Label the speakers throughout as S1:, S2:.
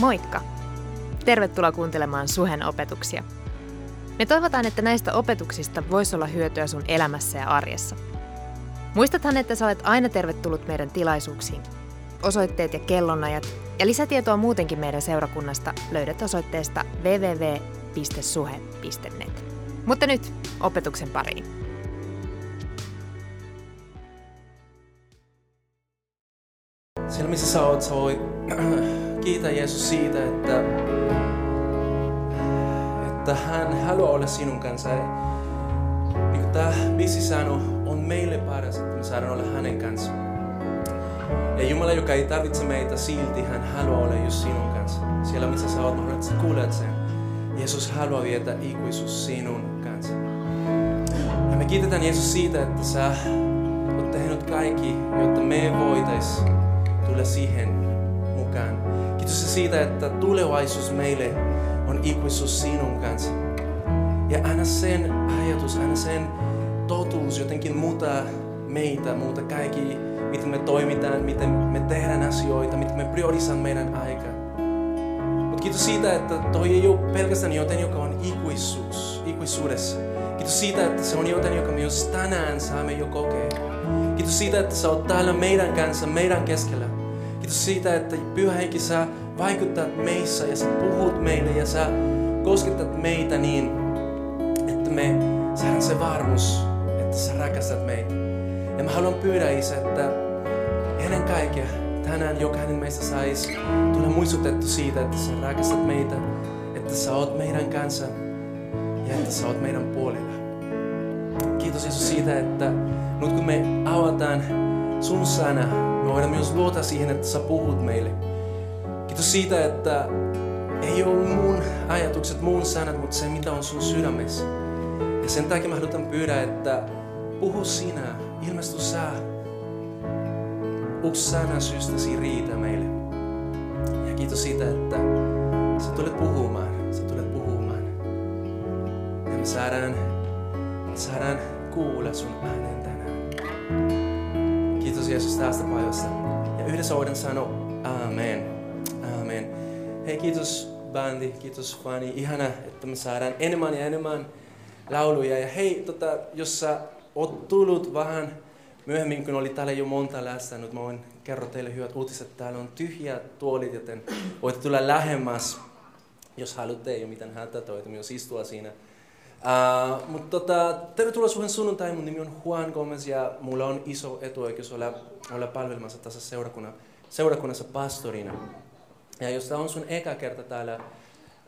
S1: Moikka! Tervetuloa kuuntelemaan Suhen opetuksia. Me toivotaan, että näistä opetuksista voisi olla hyötyä sun elämässä ja arjessa. Muistathan, että sä olet aina tervetullut meidän tilaisuuksiin. Osoitteet ja kellonajat ja lisätietoa muutenkin meidän seurakunnasta löydät osoitteesta www.suhe.net. Mutta nyt opetuksen pariin.
S2: Siellä missä sä oot, sä voi kiitä Jeesus siitä, että, että hän haluaa olla sinun kanssa. Niin kuin tämä biisi sanoo, on meille paras, että me saadaan olla hänen kanssa. Ja Jumala, joka ei tarvitse meitä silti, hän haluaa olla just sinun kanssa. Siellä missä sä oot, sä kuulet sen. Jeesus haluaa vietä ikuisuus sinun kanssa. Ja me kiitetään Jeesus siitä, että sä oot tehnyt kaikki, jotta me voitais tulla siihen mukaan. Kiitos siitä, että tulevaisuus meille on ikuisuus sinun kanssa. Ja aina sen ajatus, aina sen totuus jotenkin muuttaa meitä, muuta kaikki, miten me toimitaan, miten me tehdään asioita, miten me priorisoidaan meidän aikaa. Mutta kiitos siitä, että toi ei ole pelkästään joten, joka on ikuisuus, ikuisuudessa. Kiitos siitä, että se on joten, joka myös tänään saamme jo kokea. Kiitos siitä, että sä oot täällä meidän kanssa, meidän keskellä. Kiitos siitä, että Pyhä Henki, sä vaikuttat meissä ja sä puhut meille ja sä kosketat meitä niin, että me saadaan se varmuus, että sä rakastat meitä. Ja mä haluan pyydä, Isä, että ennen kaikkea tänään jokainen meistä saisi tulla muistutettu siitä, että sä rakastat meitä, että sä oot meidän kanssa ja että sä oot meidän puolella. Kiitos Jeesus siitä, että nyt kun me avataan sun sana, me voidaan myös luota siihen, että sä puhut meille. Kiitos siitä, että ei ole mun ajatukset, mun sanat, mutta se mitä on sun sydämessä. Ja sen takia mä haluan pyydä, että puhu sinä, ilmestu sä. Yksi sana syystäsi riitä meille. Ja kiitos siitä, että sä tulet puhumaan, sä tulet puhumaan. Ja me saadaan, me saadaan kuulla sun äänen tänään. Jeesus tästä päivästä. Ja yhdessä voidaan sanoa Amen. Amen. Hei, kiitos bändi, kiitos Fani. Ihana, että me saadaan enemmän ja enemmän lauluja. Ja hei, tota, jos sä oot tullut vähän myöhemmin, kun oli täällä jo monta läsnä, nyt mä voin kertoa teille hyvät uutiset. Täällä on tyhjät tuolit, joten voitte tulla lähemmäs, jos haluatte, ei ole mitään hätää, voitte myös istua siinä. Uh, mutta tota, tervetuloa suhen sunnuntai. Mun nimi on Juan Gomez ja mulla on iso etuoikeus olla, olla palvelmassa tässä seurakunnan, seurakunnassa pastorina. Ja jos tämä on sun eka kerta täällä,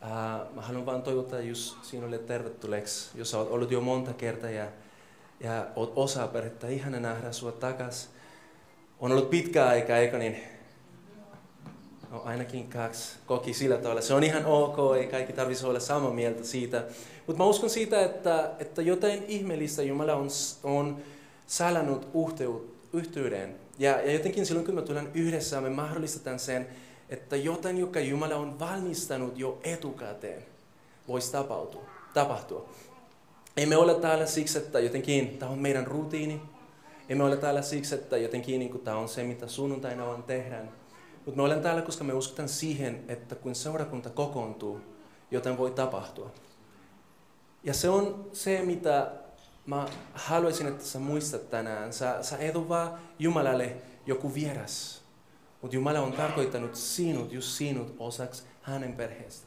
S2: uh, mä haluan vaan toivottaa just sinulle tervetulleeksi, jos olet ollut jo monta kertaa ja, ja oot osa perhettä. Ihana nähdä sua takas. On ollut pitkä aika, eikö niin? Ainakin kaksi koki sillä tavalla. Se on ihan ok, ei kaikki tarvitsisi olla samaa mieltä siitä. Mutta mä uskon siitä, että, että jotain ihmeellistä Jumala on, on salannut yhteyden. Ja, ja jotenkin silloin, kun me tullaan yhdessä, me mahdollistetaan sen, että jotain, joka Jumala on valmistanut jo etukäteen, voisi tapahtua. tapahtua. Ei me ole täällä siksi, että jotenkin tämä on meidän rutiini. Ei me ole täällä siksi, että jotenkin niin tämä on se, mitä sunnuntaina vaan tehdään. Mutta me olemme täällä, koska me uskotaan siihen, että kun seurakunta kokoontuu, joten voi tapahtua. Ja se on se, mitä mä haluaisin, että sä muistat tänään. Sä, sä et ole vaan Jumalalle joku vieras, mutta Jumala on tarkoittanut sinut, just sinut osaksi hänen perheestä.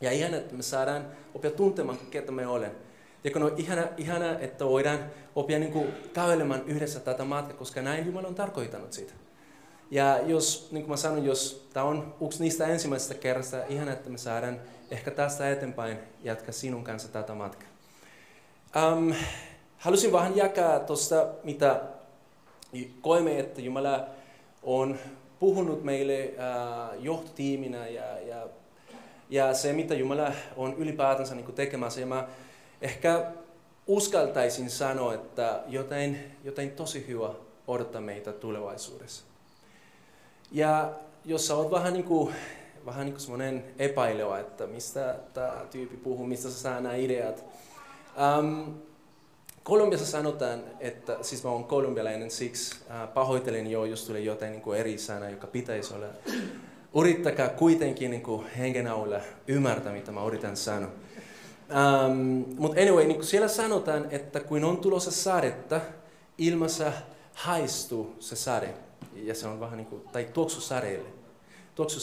S2: Ja ihana, että me saadaan oppia tuntemaan, ketä me olen. Ja kun on ihana, ihana että voidaan oppia niin kuin kävelemään yhdessä tätä matkaa, koska näin Jumala on tarkoittanut sitä. Ja jos, niin kuin mä sanoin, jos tämä on yksi niistä ensimmäisestä kerrasta, ihan että me saadaan ehkä tästä eteenpäin jatkaa sinun kanssa tätä matkaa. Um, halusin vähän jakaa tuosta, mitä koemme, että Jumala on puhunut meille uh, johtotiiminä ja, ja, ja se, mitä Jumala on ylipäätänsä niin tekemässä. Ja mä ehkä uskaltaisin sanoa, että jotain, jotain tosi hyvä odottaa meitä tulevaisuudessa. Ja jos sä oot vähän niin kuin, vähän niin kuin semmoinen epäilevä, että mistä tämä tyyppi puhuu, mistä sä saa nämä ideat. Um, Kolumbiassa sanotaan, että, siis mä oon kolumbialainen, siksi uh, pahoittelen jo, jos tulee jotain niin kuin eri sana, joka pitäisi olla. yrittäkää kuitenkin niin kuin hengenaulla ymmärtää, mitä mä yritän sanoa. Um, Mutta anyway, niin kuin siellä sanotaan, että kun on tulossa sadetta, ilmassa haistuu se sade. Ja se on vähän niin kuin, tai tuoksu sadeelle. Tuoksu.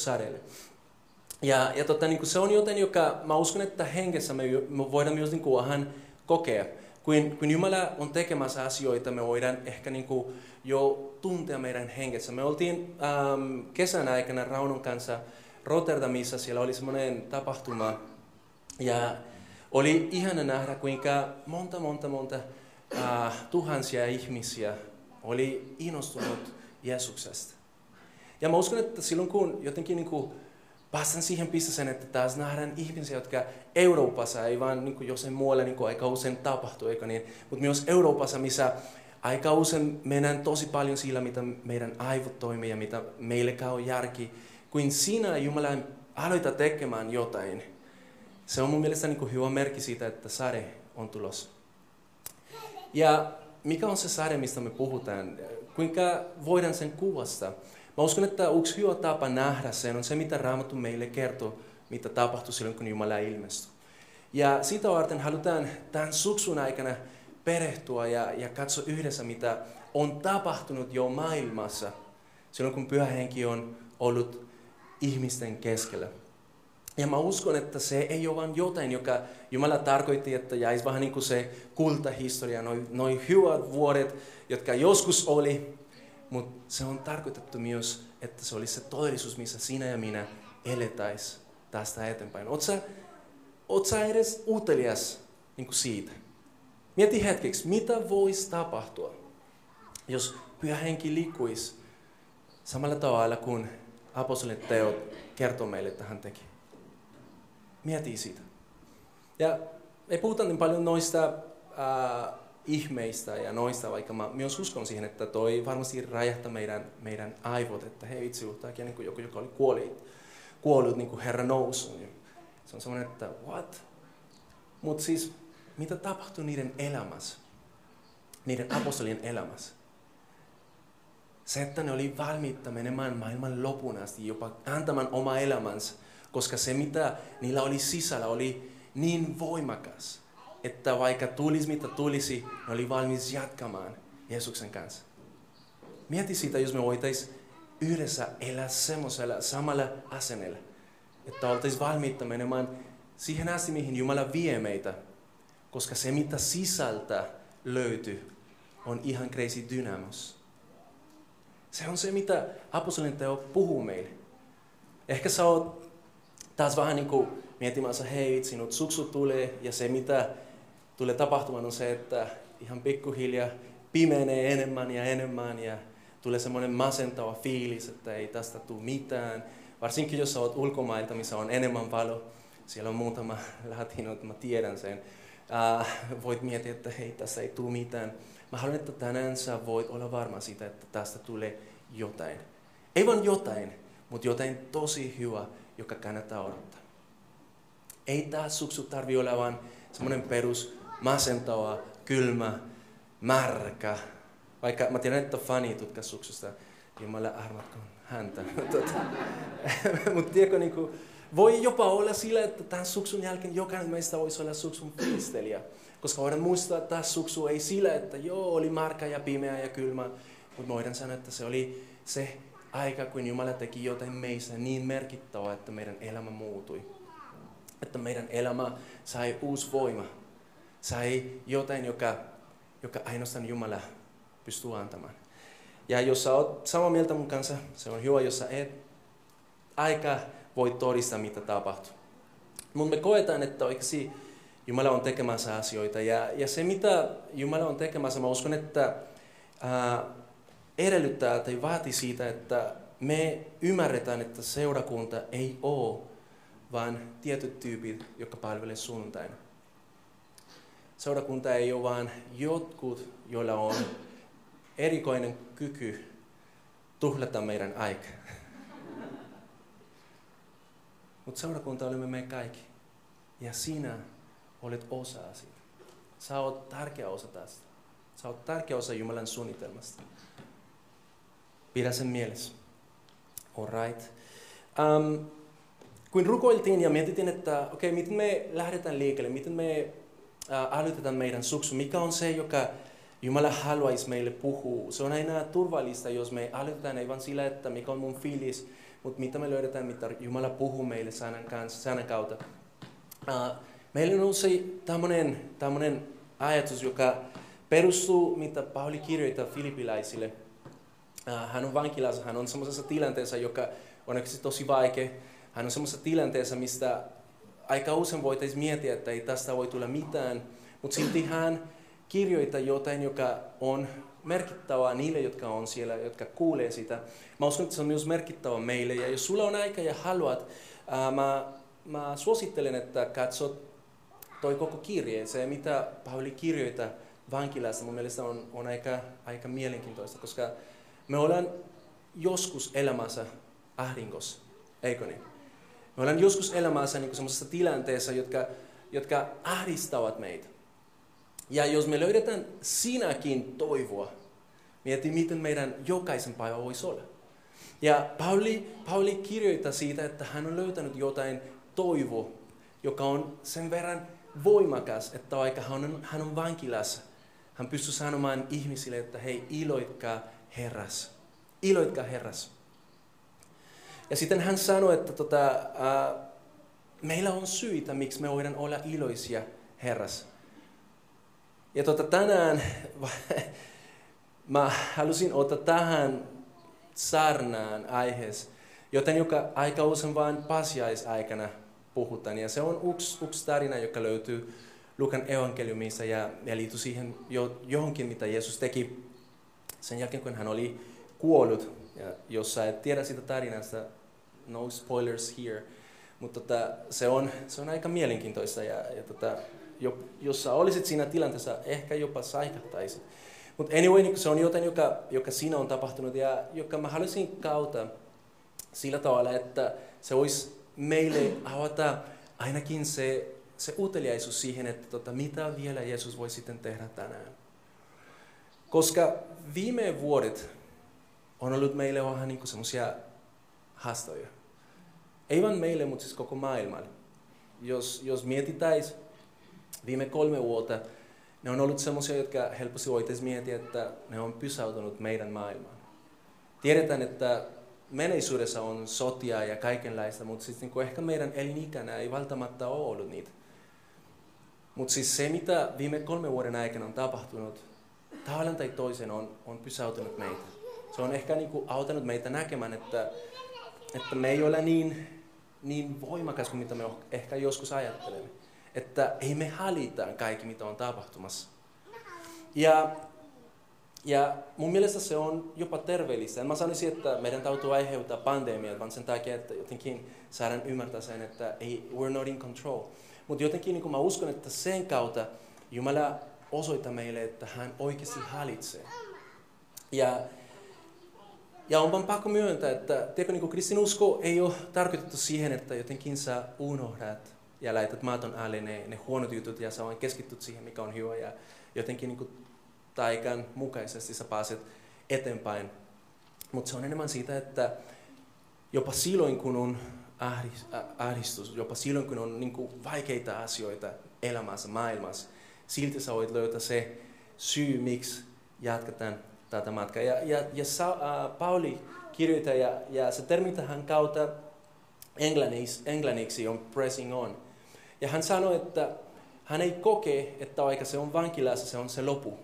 S2: Ja, ja tota, niin kuin se on joten, joka mä uskon, että hengessä me, me voidaan myös niin kuin vähän kokea. Kun, kun Jumala on tekemässä asioita, me voidaan ehkä niin kuin jo tuntea meidän hengessä. Me oltiin ähm, kesän aikana Raunon kanssa Rotterdamissa, siellä oli semmoinen tapahtuma. Ja oli ihana nähdä, kuinka monta, monta, monta äh, tuhansia ihmisiä oli innostunut Jeesuksesta. Ja mä uskon, että silloin kun jotenkin niin kuin päästään siihen pisteeseen, että taas nähdään ihmisiä, jotka Euroopassa, ei vaan niin kuin jossain muualla niin kuin aika usein tapahtuu, eikä niin, mutta myös Euroopassa, missä aika usein mennään tosi paljon sillä, mitä meidän aivot toimii ja mitä meille käy järki, kuin sinä Jumala aloita tekemään jotain. Se on mun mielestä niin kuin hyvä merkki siitä, että sade on tulossa. Ja mikä on se sade, mistä me puhutaan? Kuinka voidaan sen kuvasta? Mä uskon, että yksi hyvä tapa nähdä sen on se, mitä Raamattu meille kertoo, mitä tapahtui silloin, kun Jumala ilmestyi. Ja sitä varten halutaan tämän suksun aikana perehtyä ja, ja katsoa yhdessä, mitä on tapahtunut jo maailmassa silloin, kun pyhä henki on ollut ihmisten keskellä. Ja mä uskon, että se ei ole vain jotain, joka Jumala tarkoitti, että jäisi vähän niin kuin se kultahistoria, noin noi hyvät vuodet, jotka joskus oli, mutta se on tarkoitettu myös, että se olisi se todellisuus, missä sinä ja minä eletäis tästä eteenpäin. Oletko sä, edes utelias niin kuin siitä? Mieti hetkeksi, mitä voisi tapahtua, jos pyhä henki liikkuisi samalla tavalla kuin apostolin teot kertoo meille, että hän teki. Mieti siitä. Ja ei puhuta niin paljon noista äh, ihmeistä ja noista, vaikka mä myös uskon siihen, että toi varmasti räjähtää meidän, meidän aivot, että hei vitsi, yhtäkkiä niin joku, joka oli kuoli, kuollut, niin kuin Herra nousu. Niin se on semmoinen, että what? Mutta siis, mitä tapahtui niiden elämässä? Niiden apostolien elämässä? Se, että ne oli valmiita menemään maailman lopun asti, jopa antamaan oma elämänsä, koska se, mitä niillä oli sisällä, oli niin voimakas, että vaikka tulisi mitä tulisi, ne oli valmis jatkamaan Jeesuksen kanssa. Mieti sitä, jos me voitaisiin yhdessä elää semmoisella samalla asenella, että oltaisiin valmiita menemään siihen asti, mihin Jumala vie meitä, koska se, mitä sisältä löytyy, on ihan crazy dynamos. Se on se, mitä apostolin teo puhuu meille. Ehkä sä oot taas vähän niin kuin miettimässä, hei, sinut suksu tulee, ja se, mitä tulee tapahtumaan, on se, että ihan pikkuhiljaa pimenee enemmän ja enemmän, ja tulee semmoinen masentava fiilis, että ei tästä tule mitään. Varsinkin jos sä oot ulkomailta, missä on enemmän valo, siellä on muutama latino, mä tiedän sen. Uh, voit miettiä, että hei, tässä ei tule mitään. Mä haluan, että tänään sä voit olla varma siitä, että tästä tulee jotain. Ei vain jotain, mutta jotain tosi hyvä, joka kannattaa odottaa. Ei tämä suksu tarvi olla vain semmoinen perus masentava, kylmä, märkä. Vaikka mä tiedän, että fani tutka suksusta, Jumala armatkoon häntä. Tota, mutta tiedätkö, niin kuin, voi jopa olla sillä, että tämän suksun jälkeen jokainen meistä voisi olla suksun fiilistelijä. Koska voidaan muistaa, että tämä suksu ei sillä, että joo, oli marka ja pimeä ja kylmä. Mutta voidaan sanoa, että se oli se aika, kun Jumala teki jotain meissä niin merkittävää, että meidän elämä muutui. Että meidän elämä sai uusi voima. Sai jotain, joka, joka ainoastaan Jumala pystyy antamaan. Ja jos sä oot samaa mieltä mun kanssa, se on hyvä, jos sä et. Aika voi todistaa, mitä tapahtuu. Mutta me koetaan, että oikeasti Jumala on tekemässä asioita. Ja, ja se, mitä Jumala on tekemässä, mä uskon, että ää, edellyttää tai vaatii siitä, että me ymmärretään, että seurakunta ei ole vaan tietyt tyypit, jotka palvelee sunnuntaina. Seurakunta ei ole vaan jotkut, joilla on erikoinen kyky tuhlata meidän aikaa. Mutta seurakunta olemme me kaikki. Ja sinä olet osa siitä. Sä oot tärkeä osa tästä. Sä oot tärkeä osa Jumalan suunnitelmasta. Pidä sen mielessä. All right. Um, kun rukoiltiin ja mietittiin, että okei, okay, miten me lähdetään liikkeelle, miten me uh, aloitetaan meidän suksu, mikä on se, joka Jumala haluaisi meille puhua. Se on aina turvallista, jos me aloitetaan ei vain sillä, että mikä on mun fiilis, mutta mitä me löydetään, mitä Jumala puhuu meille sanan, kanssa, sanan kautta. Uh, meillä nousi tämmöinen ajatus, joka perustuu, mitä Pauli kirjoittaa filipiläisille. Uh, hän on vankilassa, hän on semmoisessa tilanteessa, joka on tosi vaikea. Hän on semmoisessa tilanteessa, mistä aika usein voitaisiin miettiä, että ei tästä voi tulla mitään, mutta silti hän kirjoittaa jotain, joka on merkittävää niille, jotka on siellä, jotka kuulee sitä. Mä uskon, että se on myös merkittävä meille. Ja jos sulla on aika ja haluat, ää, mä, mä suosittelen, että katsot toi koko kirje. Se, mitä Pauli kirjoittaa vankilassa, mun mielestä on, on aika, aika mielenkiintoista, koska me ollaan joskus elämässä ahdingossa, eikö niin? Me ollaan joskus elämässä niin sellaisessa tilanteessa, jotka, jotka ahdistavat meitä. Ja jos me löydetään sinäkin toivoa, mieti miten meidän jokaisen päivä voisi olla. Ja Pauli, Pauli kirjoittaa siitä, että hän on löytänyt jotain toivoa, joka on sen verran voimakas, että vaikka hän on, hän on vankilassa, hän pystyy sanomaan ihmisille, että hei, iloitkaa Herras. Iloitkaa Herras. Ja sitten hän sanoi, että tota, äh, meillä on syitä, miksi me voidaan olla iloisia Herras. Ja tota, tänään mä halusin ottaa tähän sarnaan aiheessa, joten joka aika usein vain pasiaisaikana puhutaan. Ja se on yksi, yksi tarina, joka löytyy Lukan evankeliumissa ja, ja liittyy siihen jo, johonkin, mitä Jeesus teki sen jälkeen, kun hän oli kuollut. Ja jos sä et tiedä sitä tarinasta, no spoilers here. Mutta tota, se, on, se on aika mielenkiintoista ja, ja tota, jo, jos sä olisit siinä tilanteessa, ehkä jopa saikahtaisit. Mutta anyway, niin se on jotain, joka, joka siinä on tapahtunut ja joka mä haluaisin kautta sillä tavalla, että se olisi meille avata ainakin se, se uteliaisuus siihen, että tota, mitä vielä Jeesus voi sitten tehdä tänään. Koska viime vuodet on ollut meille vähän niin semmoisia haastoja. Ei vain meille, mutta siis koko maailmalle. Jos, jos mietitään viime kolme vuotta, ne on ollut sellaisia, jotka helposti voitaisiin miettiä, että ne on pysäytänyt meidän maailmaan. Tiedetään, että menneisyydessä on sotia ja kaikenlaista, mutta siis niin kuin ehkä meidän elinikänä ei välttämättä ole ollut niitä. Mutta siis se, mitä viime kolme vuoden aikana on tapahtunut, tavallaan tai toisen on, on pysäytänyt meitä. Se on ehkä niin kuin auttanut meitä näkemään, että, että me ei ole niin, niin voimakas kuin mitä me ehkä joskus ajattelemme että ei me halita kaikki, mitä on tapahtumassa. Ja, ja mun mielestä se on jopa terveellistä. En mä sanoisin, että meidän täytyy aiheuttaa pandemia, vaan sen takia, että jotenkin saadaan ymmärtää sen, että ei, we're not in control. Mutta jotenkin niin mä uskon, että sen kautta Jumala osoittaa meille, että hän oikeasti hallitsee. Ja, ja on vaan pakko myöntää, että tiedätkö, niin kristinusko ei ole tarkoitettu siihen, että jotenkin sä unohdat ja laitat maaton alle ne, ne huonot jutut ja sä vain keskittyt siihen, mikä on hyvä ja jotenkin niin taikan mukaisesti sä pääset eteenpäin. Mutta se on enemmän siitä, että jopa silloin kun on ahdistus, jopa silloin kun on niin vaikeita asioita elämässä, maailmassa, silti sä voit löytää se syy, miksi jatketaan tätä matkaa. Ja, ja, ja Sa, uh, Pauli kirjoittaa, ja, ja se termi tähän kautta englanniksi, englanniksi on pressing on. Ja hän sanoi, että hän ei koke, että vaikka se on vankilassa, se on se lopu.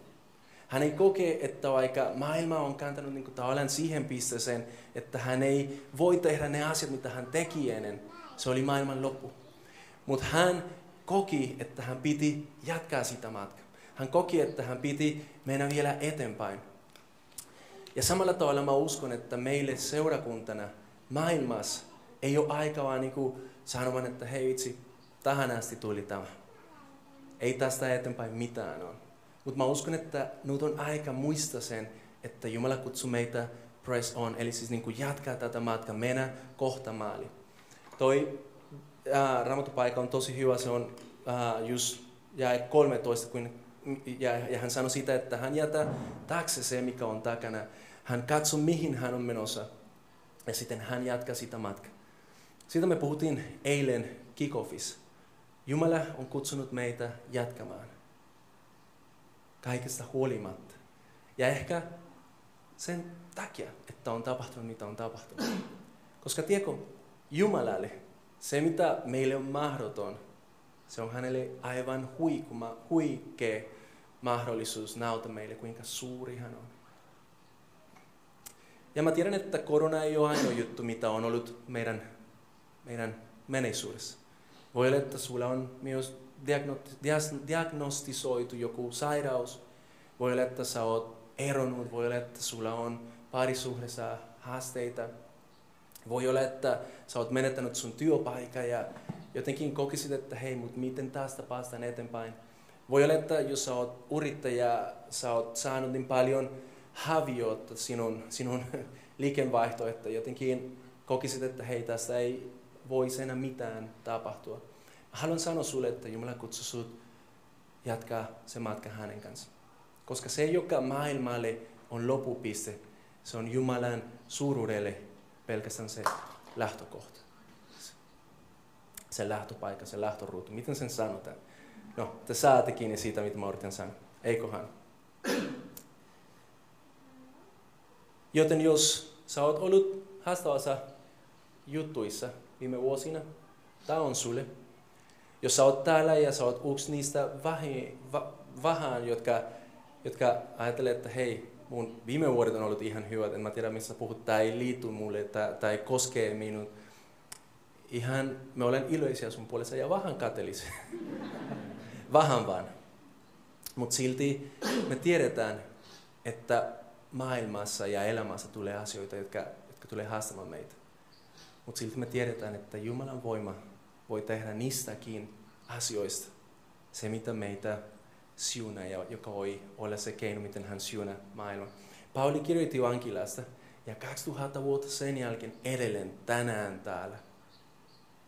S2: Hän ei koke, että vaikka maailma on kantanut niin tavallaan siihen pisteeseen, että hän ei voi tehdä ne asiat, mitä hän teki ennen. Se oli maailman loppu. Mutta hän koki, että hän piti jatkaa sitä matkaa. Hän koki, että hän piti mennä vielä eteenpäin. Ja samalla tavalla mä uskon, että meille seurakuntana maailmassa ei ole aikaa vaan niin sanomaan, että hei itse, tähän asti tuli tämä. Ei tästä eteenpäin mitään ole. Mutta mä uskon, että nyt on aika muistaa sen, että Jumala kutsuu meitä press on, eli siis niin kuin jatkaa tätä matkaa, mennä kohta maali. Toi äh, raamatupaikka on tosi hyvä, se on äh, just jäi 13, kun, ja, ja hän sanoi sitä, että hän jätä taakse se, mikä on takana. Hän katsoo, mihin hän on menossa, ja sitten hän jatkaa sitä matkaa. Siitä me puhuttiin eilen kickoffissa. Jumala on kutsunut meitä jatkamaan. Kaikesta huolimatta. Ja ehkä sen takia, että on tapahtunut mitä on tapahtunut. Koska tiedätkö, Jumalalle se mitä meille on mahdoton, se on hänelle aivan huikuma, huikea mahdollisuus nauta meille, kuinka suuri hän on. Ja mä tiedän, että korona ei ole ainoa juttu, mitä on ollut meidän, meidän menneisyydessä. Voi olla, että sulla on myös diagnostisoitu joku sairaus. Voi olla, että sä oot eronnut. Voi olla, että sulla on parisuhdessa haasteita. Voi olla, että sä oot menettänyt sun työpaikan ja jotenkin kokisit, että hei, mutta miten tästä päästään eteenpäin. Voi olla, että jos sä oot yrittäjä, sä oot saanut niin paljon haviota sinun, sinun liikevaihto, että jotenkin kokisit, että hei, tästä ei voi enää mitään tapahtua. Mä haluan sanoa sulle, että Jumala kutsuu sut jatkaa se matka hänen kanssa. Koska se, joka maailmalle on lopupiste, se on Jumalan suuruudelle pelkästään se lähtökohta. Se lähtöpaikka, se lähtöruutu. Miten sen sanotaan? No, te saatte kiinni siitä, mitä mä yritän sanoa. Eikohan? Joten jos sä oot ollut haastavassa juttuissa viime vuosina, tämä on sulle. Jos sä oot täällä ja sä oot yksi niistä vähi, va, vähän, jotka, jotka ajattelee, että hei, mun viime vuodet on ollut ihan hyvät, en mä tiedä missä puhut, tämä ei liity mulle, tämä ei koskee minun. Ihan, me olen iloisia sun puolesta ja vähän katelis. vähän vaan. Mutta silti me tiedetään, että maailmassa ja elämässä tulee asioita, jotka, jotka tulee haastamaan meitä. Mutta silti me tiedetään, että Jumalan voima voi tehdä niistäkin asioista se, mitä meitä siunaa ja joka voi olla se keino, miten hän siunaa maailma. Pauli kirjoitti vankilasta ja 2000 vuotta sen jälkeen edelleen tänään täällä.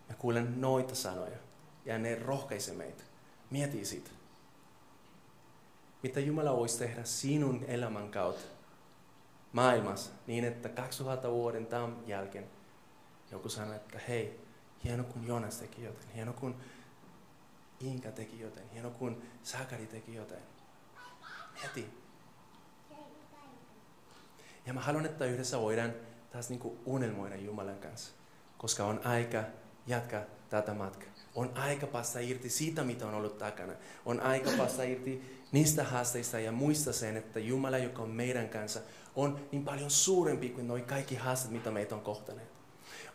S2: Mä kuulen noita sanoja ja ne rohkaise meitä. Mieti siitä. Mitä Jumala voisi tehdä sinun elämän kautta maailmassa niin, että 2000 vuoden tämän jälkeen joku sanoo, että hei, hieno kun Jonas teki joten, hieno kun Inka teki joten, hieno kun Sakari teki joten. Mieti. Ja mä haluan, että yhdessä voidaan taas niin kuin unelmoida Jumalan kanssa, koska on aika jatkaa tätä matkaa. On aika päästä irti siitä, mitä on ollut takana. On aika päästä irti niistä haasteista ja muista sen, että Jumala, joka on meidän kanssa, on niin paljon suurempi kuin noi kaikki haasteet, mitä meitä on kohtaneet.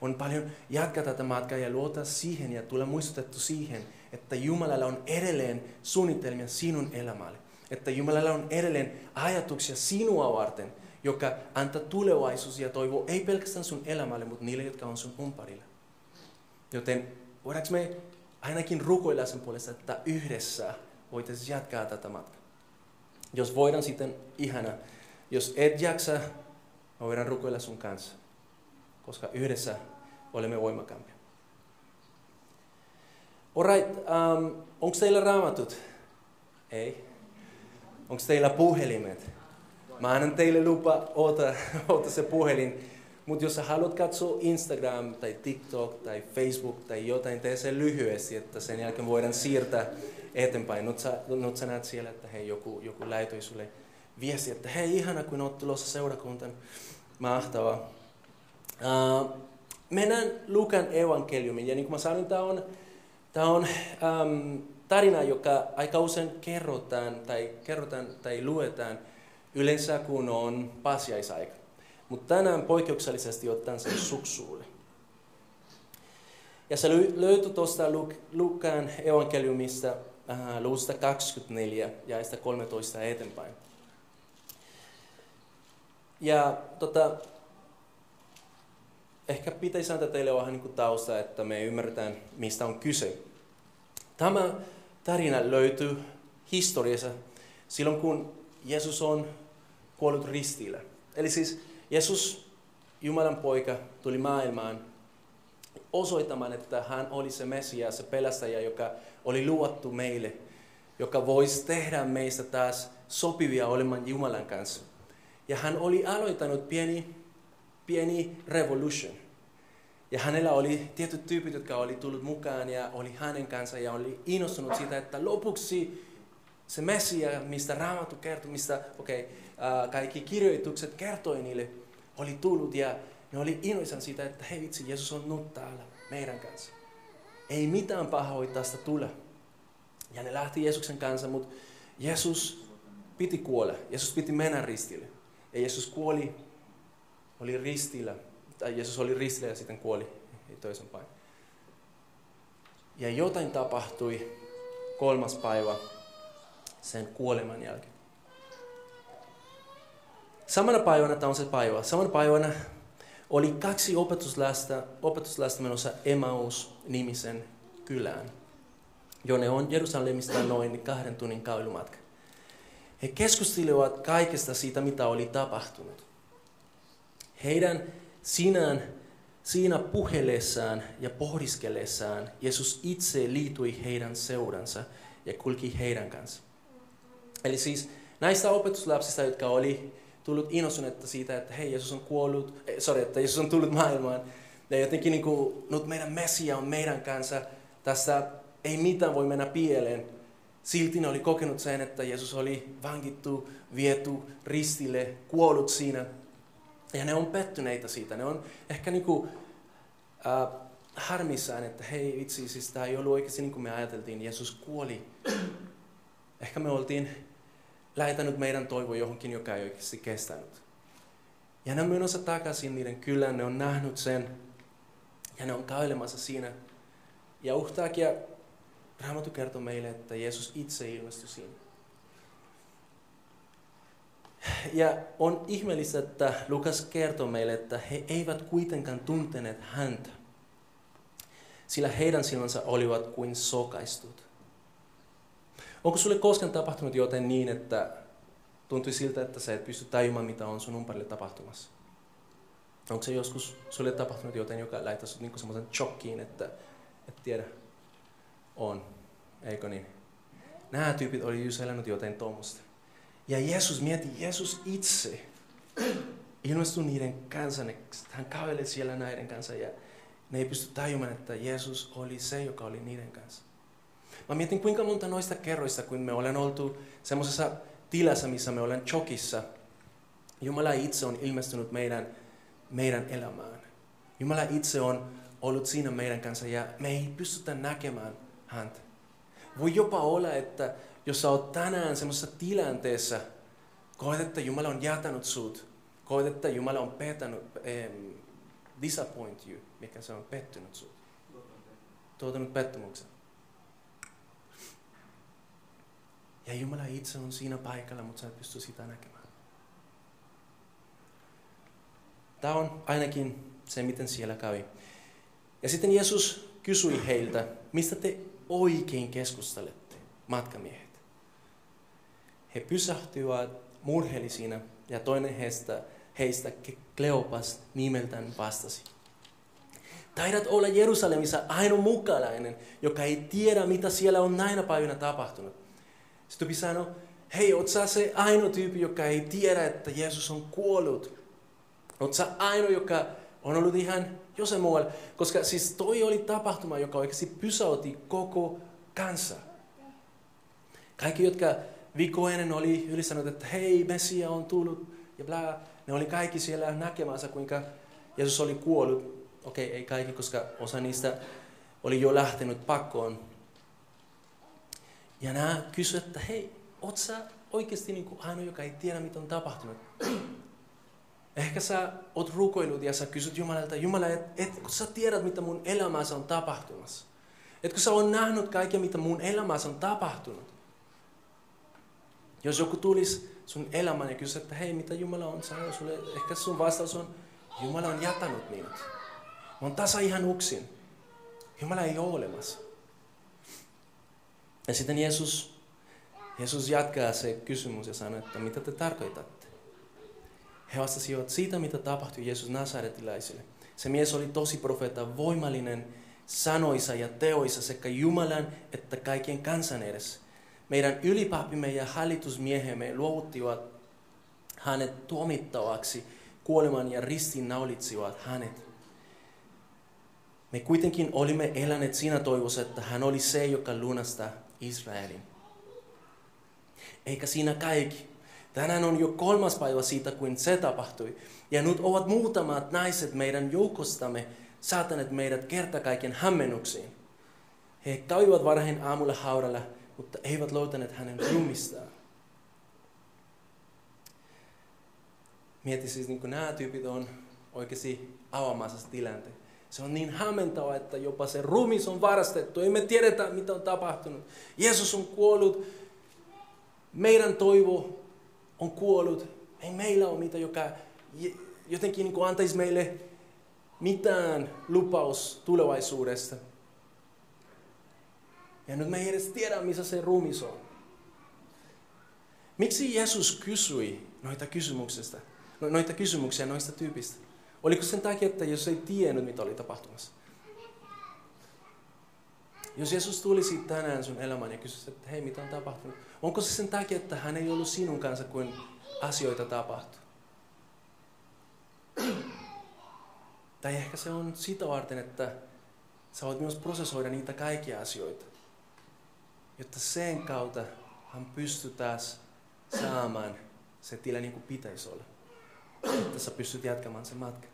S2: On paljon jatkaa tätä matkaa ja luota siihen ja tulla muistutettu siihen, että Jumalalla on edelleen suunnitelmia sinun elämälle. Että Jumalalla on edelleen ajatuksia sinua varten, joka antaa tulevaisuus ja toivo ei pelkästään sun elämälle, mutta niille, jotka on sun umparilla. Joten voidaanko me ainakin rukoilla sen puolesta, että yhdessä voitaisiin jatkaa tätä matkaa. Jos voidaan sitten ihana, jos et jaksa, mä voidaan rukoilla sun kanssa, koska yhdessä olemme voimakampia. Alright, um, onko teillä raamatut? Ei. Onko teillä puhelimet? Mä annan teille lupa, ota, ota se puhelin. Mutta jos sä haluat katsoa Instagram tai TikTok tai Facebook tai jotain, tee se lyhyesti, että sen jälkeen voidaan siirtää eteenpäin. Nyt sä, nyt sä näet siellä, että hei, joku, joku läitoi sulle viesti, että hei, ihana kun oot tulossa seurakuntaan. Mahtavaa. Uh, mennään Lukan evankeliumiin. Ja niin kuin mä sanoin, tämä on, tää on um, tarina, joka aika usein kerrotaan tai, kerrotaan tai luetaan yleensä kun on pasiaisaika. Mutta tänään poikkeuksellisesti otan sen suksuulle. Ja se löytyy tuosta Lukan evankeliumista äh, luvusta 24 ja 13 eteenpäin. Ja tota, ehkä pitäisi antaa teille vähän niin tausta, että me ymmärretään, mistä on kyse. Tämä tarina löytyy historiassa silloin, kun Jeesus on kuollut ristillä. Eli siis Jeesus, Jumalan poika, tuli maailmaan osoittamaan, että hän oli se Messias, se pelästäjä, joka oli luottu meille, joka voisi tehdä meistä taas sopivia olemaan Jumalan kanssa. Ja hän oli aloittanut pieni, pieni revolution. Ja hänellä oli tietyt tyypit, jotka oli tullut mukaan ja oli hänen kanssa ja oli innostunut siitä, että lopuksi se Messia, mistä Raamattu kertoi, mistä okay, uh, kaikki kirjoitukset kertoi niille, oli tullut ja ne oli innoissaan siitä, että hei vitsi, Jeesus on nyt täällä meidän kanssa. Ei mitään pahaa tästä tule. Ja ne lähti Jeesuksen kanssa, mutta Jeesus piti kuolla. Jeesus piti mennä ristille. Ja Jeesus kuoli, oli ristillä. Tai Jeesus oli ristillä ja sitten kuoli toisinpäin. Ja jotain tapahtui kolmas päivä sen kuoleman jälkeen. Samana päivänä, tämä on se päivä, samana päivänä oli kaksi opetuslasta, opetuslasta menossa Emmaus-nimisen kylään, jonne on Jerusalemista noin kahden tunnin kävelymatka. He keskustelivat kaikesta siitä, mitä oli tapahtunut. Heidän sinään, siinä puhelessaan ja pohdiskellessaan Jeesus itse liityi heidän seuransa ja kulki heidän kanssa. Eli siis näistä opetuslapsista, jotka oli tullut innostuneita siitä, että hei, Jeesus on kuollut, eh, sorry, että Jeesus on tullut maailmaan. Ja jotenkin niin kuin, nyt meidän Messia on meidän kanssa, tässä ei mitään voi mennä pieleen. Silti ne oli kokenut sen, että Jeesus oli vankittu, viety ristille, kuollut siinä. Ja ne on pettyneitä siitä. Ne on ehkä niin kuin, äh, harmissaan, että hei vitsi, siis tämä ei ollut oikeasti niin kuin me ajateltiin. Jeesus kuoli. Ehkä me oltiin lähetänyt meidän toivo johonkin, joka ei oikeasti kestänyt. Ja ne on menossa takaisin niiden kylään, ne on nähnyt sen ja ne on kävelemässä siinä. Ja yhtäkkiä Raamattu kertoo meille, että Jeesus itse ilmestyi siinä. Ja on ihmeellistä, että Lukas kertoo meille, että he eivät kuitenkaan tunteneet häntä, sillä heidän silmänsä olivat kuin sokaistut. Onko sulle koskaan tapahtunut joten niin, että tuntui siltä, että sä et pysty tajumaan, mitä on sun ympärille tapahtumassa? Onko se joskus sulle tapahtunut joten, joka laittaa sut niinku semmoisen shokkiin, että et tiedä, on, eikö niin? Nämä tyypit oli just elänyt jotain tuommoista. Ja Jeesus mietti, Jeesus itse ilmestyi niiden kanssa, hän kävelee siellä näiden kanssa ja ne ei pysty tajumaan, että Jeesus oli se, joka oli niiden kanssa. Mä mietin, kuinka monta noista kerroista, kun me olen oltu semmoisessa tilassa, missä me olen chokissa, Jumala itse on ilmestynyt meidän, meidän elämään. Jumala itse on ollut siinä meidän kanssa ja me ei pystytä näkemään häntä. Voi jopa olla, että jos sä oot tänään semmoisessa tilanteessa, koet, että Jumala on jätänyt sut, koet, että Jumala on petänyt, um, disappoint you, mikä se on pettynyt sut, tuotanut pettymyksen. Ja Jumala itse on siinä paikalla, mutta sä et pysty sitä näkemään. Tämä on ainakin se, miten siellä kävi. Ja sitten Jeesus kysyi heiltä, mistä te oikein keskustelette, matkamiehet. He pysähtyivät murheellisina ja toinen heistä, heistä Kleopas nimeltään vastasi. Taidat olla Jerusalemissa ainoa mukalainen, joka ei tiedä, mitä siellä on näinä päivinä tapahtunut. Sitten sanoi, hei, oot sä se ainoa tyyppi, joka ei tiedä, että Jeesus on kuollut? Oot sä ainoa, joka on ollut ihan jossain muualla? Koska siis toi oli tapahtuma, joka oikeasti pysäytti koko kansa. Kaikki, jotka viikko ennen oli ylistänyt, että hei, Messia on tullut ja bla, ne oli kaikki siellä näkemässä, kuinka Jeesus oli kuollut. Okei, okay, ei kaikki, koska osa niistä oli jo lähtenyt pakkoon ja nämä kysyivät, että hei, oot sä oikeasti niin kuin ainoa, joka ei tiedä, mitä on tapahtunut? Ehkä sä oot rukoillut ja sä kysyt Jumalalta, Jumala, et, et, kun sä tiedät, mitä mun elämässä on tapahtumassa. Et kun sä oot nähnyt kaikkea, mitä mun elämässä on tapahtunut. Jos joku tulisi sun elämään ja kysyisi, että hei, mitä Jumala on sanonut sulle, ehkä sun vastaus on, Jumala on jätänyt minut. Mä oon tasa ihan yksin. Jumala ei ole olemassa. Ja sitten Jeesus, Jeesus jatkaa se kysymys ja sanoo, että mitä te tarkoitatte? He vastasivat siitä, mitä tapahtui Jeesus Nasaretilaisille. Se mies oli tosi profeetta, voimallinen sanoissa ja teoissa sekä Jumalan että kaiken kansan edessä. Meidän ylipapimme ja hallitusmiehemme luovuttivat hänet tuomittavaksi kuoleman ja ristin naulitsivat hänet. Me kuitenkin olimme eläneet siinä toivossa, että hän oli se, joka lunastaa Israelin. Eikä siinä kaikki. Tänään on jo kolmas päivä siitä, kun se tapahtui. Ja nyt ovat muutamat naiset meidän joukostamme saataneet meidät kerta kaiken hämmennyksiin. He kävivät varhain aamulla haudalla, mutta eivät löytäneet hänen ruumistaan. Mieti siis, niin nämä tyypit on oikeasti avaamassa tilanteen. Se on niin hämmentävä, että jopa se ruumis on varastettu. Emme tiedetä, mitä on tapahtunut. Jeesus on kuollut. Meidän toivo on kuollut. Ei meillä ole mitään, joka jotenkin niin kuin antaisi meille mitään lupaus tulevaisuudesta. Ja nyt me ei edes tiedä, missä se ruumis on. Miksi Jeesus kysyi noita kysymyksistä, no, noita kysymyksiä noista tyypistä? Oliko sen takia, että Jeesus ei tiennyt, mitä oli tapahtumassa? Jos Jeesus tulisi tänään sun elämään ja kysyisi, että hei, mitä on tapahtunut? Onko se sen takia, että hän ei ollut sinun kanssa, kun asioita tapahtuu? Tai ehkä se on sitä varten, että sä voit myös prosessoida niitä kaikkia asioita. Jotta sen kautta hän pystyy taas saamaan se tila niin kuin pitäisi olla. Että sä pystyt jatkamaan sen matkan.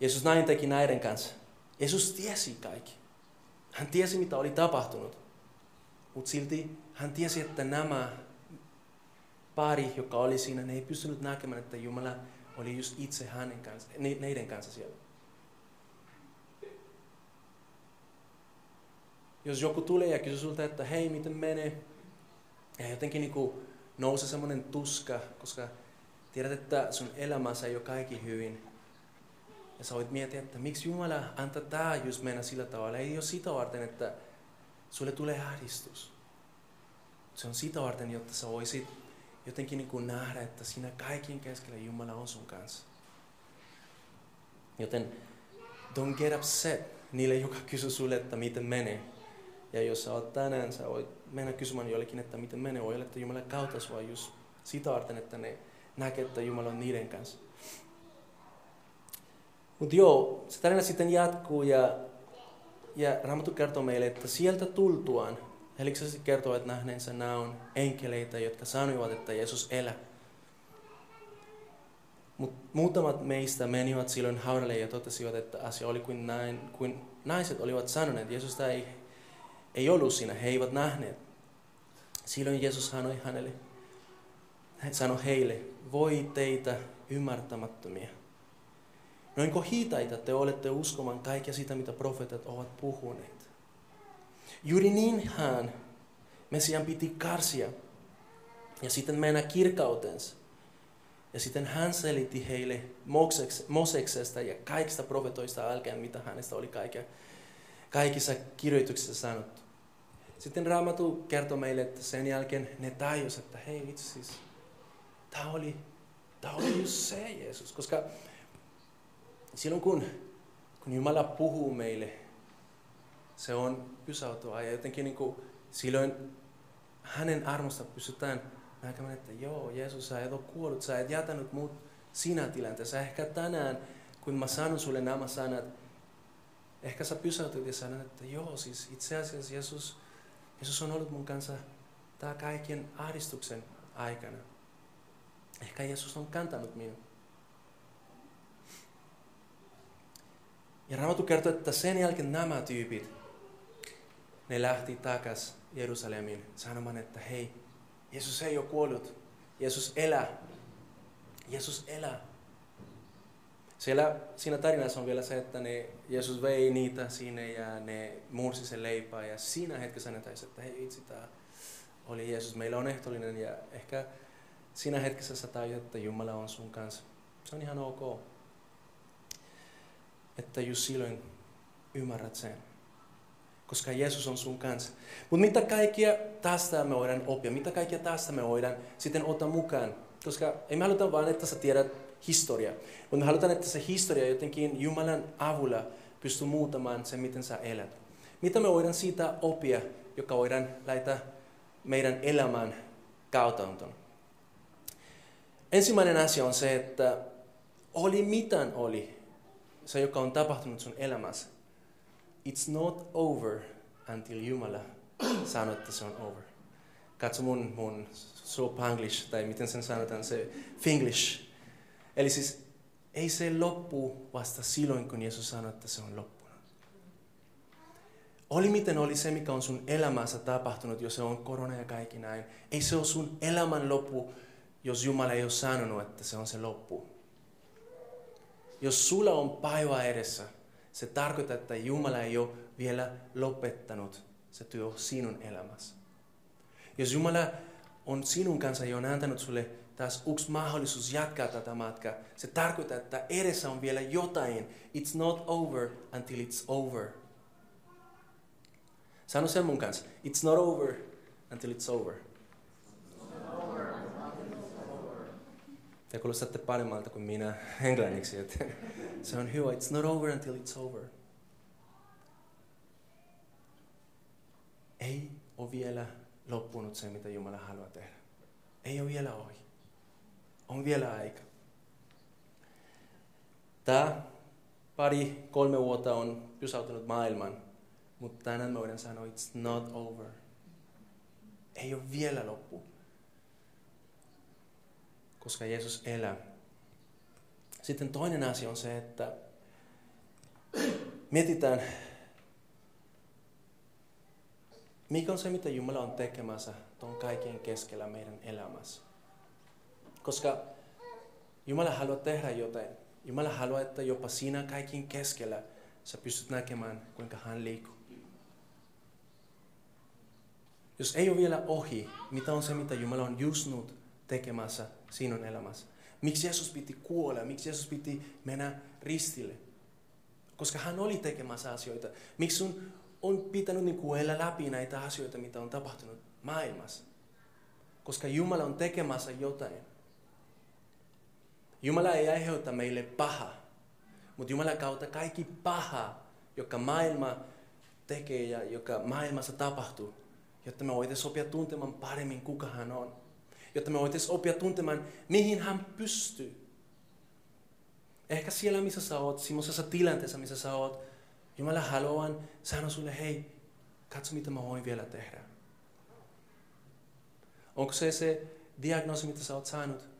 S2: Jeesus näin teki näiden kanssa. Jeesus tiesi kaikki. Hän tiesi, mitä oli tapahtunut. Mutta silti hän tiesi, että nämä pari, joka oli siinä, ne ei pystynyt näkemään, että Jumala oli just itse hänen kanssa, ne, neiden kanssa siellä. Jos joku tulee ja kysyy sulta, että hei, miten menee, ja jotenkin niin kuin nousee semmoinen tuska, koska tiedät, että sun elämässä ei ole kaikki hyvin. Ja sä voit miettiä, että miksi Jumala antaa tämä just mennä sillä tavalla. Ei ole sitä varten, että sulle tulee ahdistus. Se on sitä varten, jotta sä voisit jotenkin niin kuin nähdä, että siinä kaikkien keskellä Jumala on sun kanssa. Joten don't get upset niille, joka kysyy sulle, että miten menee. Ja jos sä oot tänään, sä voit mennä kysymään jollekin, että miten menee. Voi että Jumala kautta sua just sitä varten, että ne näkee, että Jumala on niiden kanssa. Mutta joo, se tarina sitten jatkuu ja, ja Raamattu kertoo meille, että sieltä tultuaan Heliksästi kertoo, että nähneensä nämä on enkeleitä, jotka sanoivat, että Jeesus elää. Mutta muutamat meistä menivät silloin haudalle ja totesivat, että asia oli kuin, näin, kuin naiset olivat sanoneet. Jeesus ei, ei ollut siinä, he eivät nähneet. Silloin Jeesus sanoi hänelle, hän sanoi heille, voi teitä ymmärtämättömiä. Noinko hitaita te olette uskomaan kaikkea sitä, mitä profeetat ovat puhuneet? Juuri niin hän, Messian piti karsia ja sitten mennä kirkautensa. Ja sitten hän selitti heille Moseksesta ja kaikista profetoista alkaen, mitä hänestä oli kaikkea, kaikissa kirjoituksissa sanottu. Sitten Raamatu kertoi meille, että sen jälkeen ne tajus, että hei itse siis, tämä oli, tämä oli just se Jeesus. Koska silloin kun, kun Jumala puhuu meille, se on pysäytyä. Ja jotenkin niin kuin, silloin hänen armosta pystytään näkemään, että joo, Jeesus, sä et ole kuollut, sä et jätänyt muut sinä tilanteessa. Ehkä tänään, kun mä sanon sulle nämä sanat, ehkä sä pysäytyt ja sanot, että joo, siis itse asiassa Jeesus, Jeesus on ollut mun kanssa tämä kaiken ahdistuksen aikana. Ehkä Jeesus on kantanut minut. Ja Raamattu kertoo, että sen jälkeen nämä tyypit, ne lähti takas Jerusalemin sanomaan, että hei, Jeesus ei ole kuollut. Jeesus elää. Jeesus elää. Siellä, siinä tarinassa on vielä se, että ne, Jeesus vei niitä sinne ja ne mursi sen leipää. Ja siinä hetkessä ne taisi, että hei itse tämä oli Jeesus. Meillä on ehtollinen ja ehkä siinä hetkessä sä tajut, että Jumala on sun kanssa. Se on ihan ok. Että just silloin ymmärrät sen koska Jeesus on sun kanssa. Mutta mitä kaikkia tästä me voidaan oppia, mitä kaikkia tästä me voidaan sitten ottaa mukaan. Koska ei me haluta vain, että sä tiedät historia, mutta me halutaan, että se historia jotenkin Jumalan avulla pystyy muuttamaan se, miten sä elät. Mitä me voidaan siitä oppia, joka voidaan laittaa meidän elämään kautantoon. Ensimmäinen asia on se, että oli mitään oli. se joka on tapahtunut sun elämässä, it's not over until Jumala sanoo, että se on over. Katso mun, mun Panglish, tai miten sen sanotaan, se finglish. Eli siis ei se loppu vasta silloin, kun Jeesus sanoi, että se on loppunut. Oli miten oli se, mikä on sun elämässä tapahtunut, jos se on korona ja kaikki näin. Ei se ole sun elämän loppu, jos Jumala ei ole sanonut, että se on se loppu. Jos sulla on päivä edessä, se tarkoittaa, että Jumala ei ole vielä lopettanut se työ sinun elämässä. Jos Jumala on sinun kanssa jo antanut sulle taas yksi mahdollisuus jatkaa tätä matkaa, se tarkoittaa, että edessä on vielä jotain. It's not over until it's over. Sano sen mun kanssa. It's not over until it's over. Te kuulostatte paremmalta kuin minä englanniksi. Että se on hyvä. It's not over until it's over. Ei ole vielä loppunut se, mitä Jumala haluaa tehdä. Ei ole vielä ohi. On vielä aika. Tämä pari, kolme vuotta on pysäyttänyt maailman, mutta tänään me voidaan sanoa, it's not over. Ei ole vielä loppu. Koska Jeesus elää. Sitten toinen asia on se, että mietitään mikä on se, mitä Jumala on tekemässä tuon kaiken keskellä meidän elämässä? Koska Jumala haluaa tehdä jotain. Jumala haluaa, että jopa siinä kaikin keskellä sä pystyt näkemään, kuinka hän liikkuu. Jos ei ole vielä ohi, mitä on se, mitä Jumala on just nyt tekemässä sinun elämässä? Miksi Jeesus piti kuolla? Miksi Jeesus piti mennä ristille? Koska hän oli tekemässä asioita. Miksi sun on pitänyt niin kuin läpi näitä asioita, mitä on tapahtunut maailmassa. Koska Jumala on tekemässä jotain. Jumala ei aiheuta meille paha, mutta Jumala kautta kaikki paha, joka maailma tekee ja joka maailmassa tapahtuu, jotta me voitaisiin oppia tuntemaan paremmin, kuka hän on. Jotta me voitaisiin oppia tuntemaan, mihin hän pystyy. Ehkä siellä, missä sä oot, semmoisessa tilanteessa, missä sä oot, Jumala haluaa sanoa sulle, hei, katso mitä mä voin vielä tehdä. Onko se se diagnoosi, mitä sä oot saanut?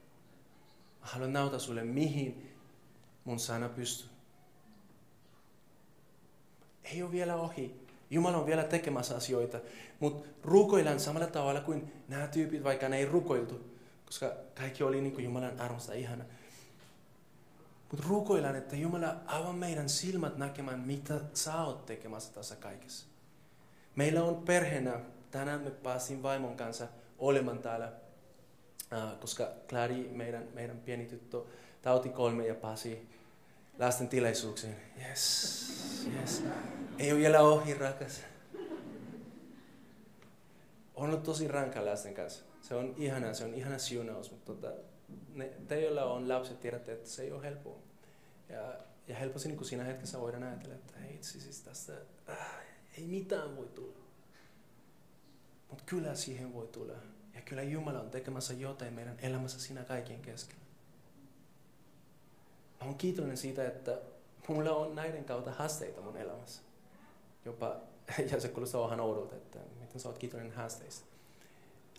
S2: Mä haluan nauta sulle, mihin mun sana pystyy. Ei ole vielä ohi. Jumala on vielä tekemässä asioita, mutta rukoillaan samalla tavalla kuin nämä tyypit, vaikka ne ei rukoiltu, koska kaikki oli niin kuin Jumalan armosta ihana. Mutta rukoillaan, että Jumala avaa meidän silmät näkemään, mitä sä oot tekemässä tässä kaikessa. Meillä on perheenä, tänään me pääsin vaimon kanssa olemaan täällä, koska Clary, meidän, meidän pieni tyttö, tauti kolme ja pääsi lasten tilaisuuksiin. Yes, yes. Ei ole vielä ohi, rakas. On ollut tosi rankka lasten kanssa. Se on ihana, se on ihana siunaus, mutta tota, ne, te, joilla on lapset, tiedätte, että se ei ole helppoa. Ja, ja helposti niin siinä hetkessä voidaan ajatella, että hei, siis tästä äh, ei mitään voi tulla. Mutta kyllä siihen voi tulla. Ja kyllä Jumala on tekemässä jotain meidän elämässä siinä kaiken keskellä. Mä oon kiitollinen siitä, että mulla on näiden kautta haasteita mun elämässä. Jopa, ja se kuulostaa vähän oudolta, että miten sä oot kiitollinen haasteista.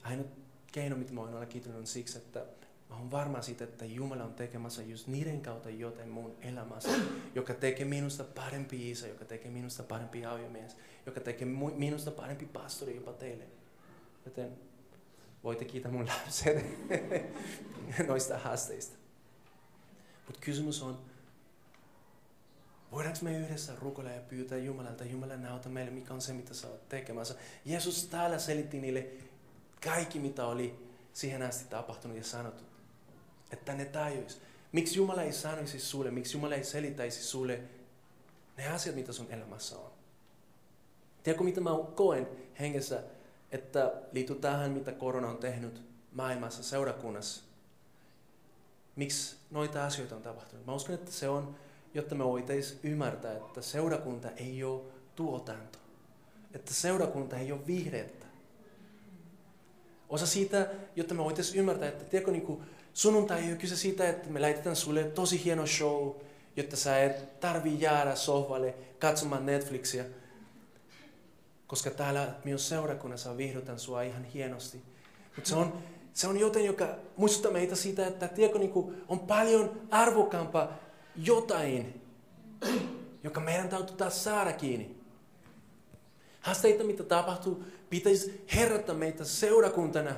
S2: Ainoa keino, mitä mä voin olla kiitollinen on siksi, että Mä oon varma siitä, että Jumala on tekemässä just niiden kautta jotain mun elämässä, joka tekee minusta parempi isä, joka tekee minusta parempi aviomies, joka tekee minusta parempi pastori jopa teille. Joten voitte kiittää mun lapset noista haasteista. Mutta kysymys on, voidaanko me yhdessä rukoilla ja pyytää Jumalalta, Jumala näytä meille, mikä on se, mitä sä oot tekemässä. Jeesus täällä selitti niille kaikki, mitä oli siihen asti tapahtunut ja sanottu että ne tajuis. Miksi Jumala ei sanoisi sulle, miksi Jumala ei selittäisi sulle ne asiat, mitä sun elämässä on. Tiedätkö, mitä mä koen hengessä, että liittyy tähän, mitä korona on tehnyt maailmassa, seurakunnassa. Miksi noita asioita on tapahtunut? Mä uskon, että se on, jotta me voitaisiin ymmärtää, että seurakunta ei ole tuotanto. Että seurakunta ei ole viihdettä. Osa siitä, jotta me voitaisiin ymmärtää, että tiedätkö, niin kuin, Sunnuntai ei ole kyse siitä, että me lähetetään sulle tosi hieno show jotta sä et tarvi jäädä sohvalle katsomaan Netflixiä, koska täällä minun seurakunnassa vihdotan sua ihan hienosti. Mutta se on, se on joten, joka muistuttaa meitä siitä, että tiedätkö, niin on paljon arvokampaa jotain, joka meidän täytyy taas saada kiinni. Haasteita, mitä tapahtuu, pitäisi herättää meitä seurakuntana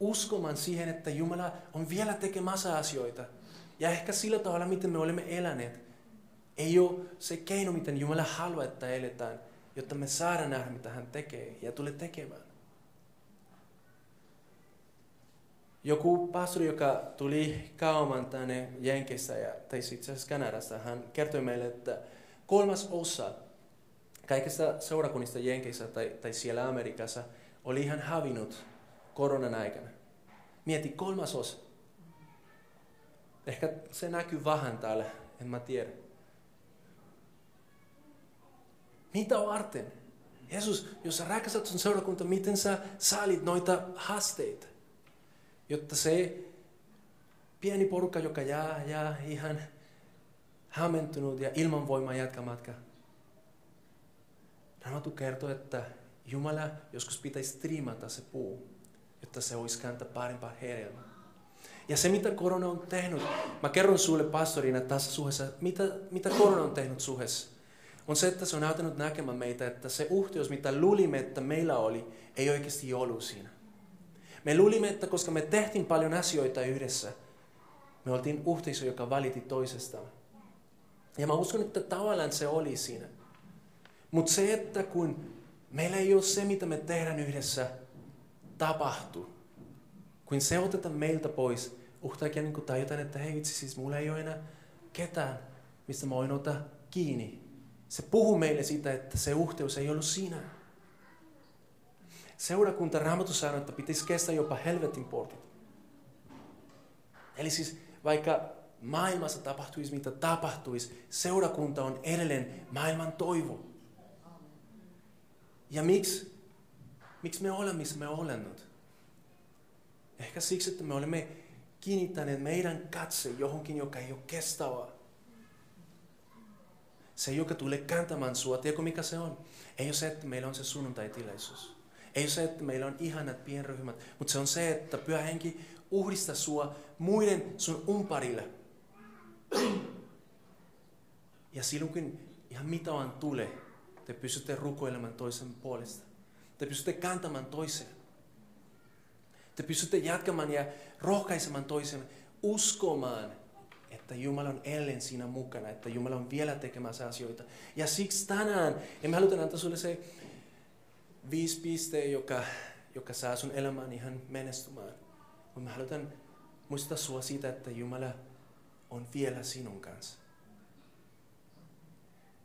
S2: uskomaan siihen, että Jumala on vielä tekemässä asioita. Ja ehkä sillä tavalla, miten me olemme eläneet, ei ole se keino, miten Jumala haluaa, että eletään, jotta me saadaan nähdä, mitä hän tekee ja tulee tekemään. Joku pastori, joka tuli kauan tänne Jenkeissä, ja, tai itse asiassa Kanadasta, hän kertoi meille, että kolmas osa kaikista seurakunnista Jenkeissä tai, tai siellä Amerikassa oli ihan hävinnyt koronan aikana. Mieti kolmas osa. Ehkä se näkyy vähän täällä, en mä tiedä. Mitä varten? Jeesus, jos sä rakastat sun seurakunta, miten sä saalit noita haasteita? Jotta se pieni porukka, joka jää, jää ihan hämmentynyt ja ilman voimaa jatka matka. Raamattu kertoo, että Jumala joskus pitäisi triimata se puu, jotta se olisi kantaa parempaa hedelmää. Ja se, mitä korona on tehnyt, mä kerron sulle pastorina tässä suhessa, mitä, mitä korona on tehnyt suhessa, on se, että se on auttanut näkemään meitä, että se yhteys, mitä luulimme, että meillä oli, ei oikeasti ollut siinä. Me luulimme, että koska me tehtiin paljon asioita yhdessä, me oltiin yhteisö, joka valiti toisestaan. Ja mä uskon, että tavallaan se oli siinä. Mutta se, että kun meillä ei ole se, mitä me tehdään yhdessä, tapahtuu. Kun se otetaan meiltä pois, uhtakin niin tajutaan, että hei itse siis mulla ei ole enää ketään, mistä mä voin ottaa kiinni. Se puhuu meille siitä, että se yhteys ei ollut siinä. Seurakunta Raamattu sanoo, että pitäisi kestää jopa helvetin portit. Eli siis vaikka maailmassa tapahtuisi mitä tapahtuisi, seurakunta on edelleen maailman toivo. Ja miksi? Miksi me olemme, missä me olemme? Ehkä siksi, että me olemme kiinnittäneet meidän katse johonkin, joka ei ole kestävää. Se, joka tulee kantamaan sua, tiedätkö mikä se on? Ei ole se, että meillä on se sunnuntai-tilaisuus. Ei ole se, että meillä on ihanat pienryhmät, mutta se on se, että pyhä henki uhdista sua muiden sun umparille. Ja silloin kun ihan mitä vaan tulee, te pystytte rukoilemaan toisen puolesta. Te pystytte kantamaan toiseen. Te pystytte jatkamaan ja rohkaisemaan toisen uskomaan, että Jumala on ellen siinä mukana, että Jumala on vielä tekemässä asioita. Ja siksi tänään, emme haluta antaa sinulle se viisi piste, joka, joka saa sun elämään ihan menestymään. Mutta me halutaan muistaa sinua siitä, että Jumala on vielä sinun kanssa.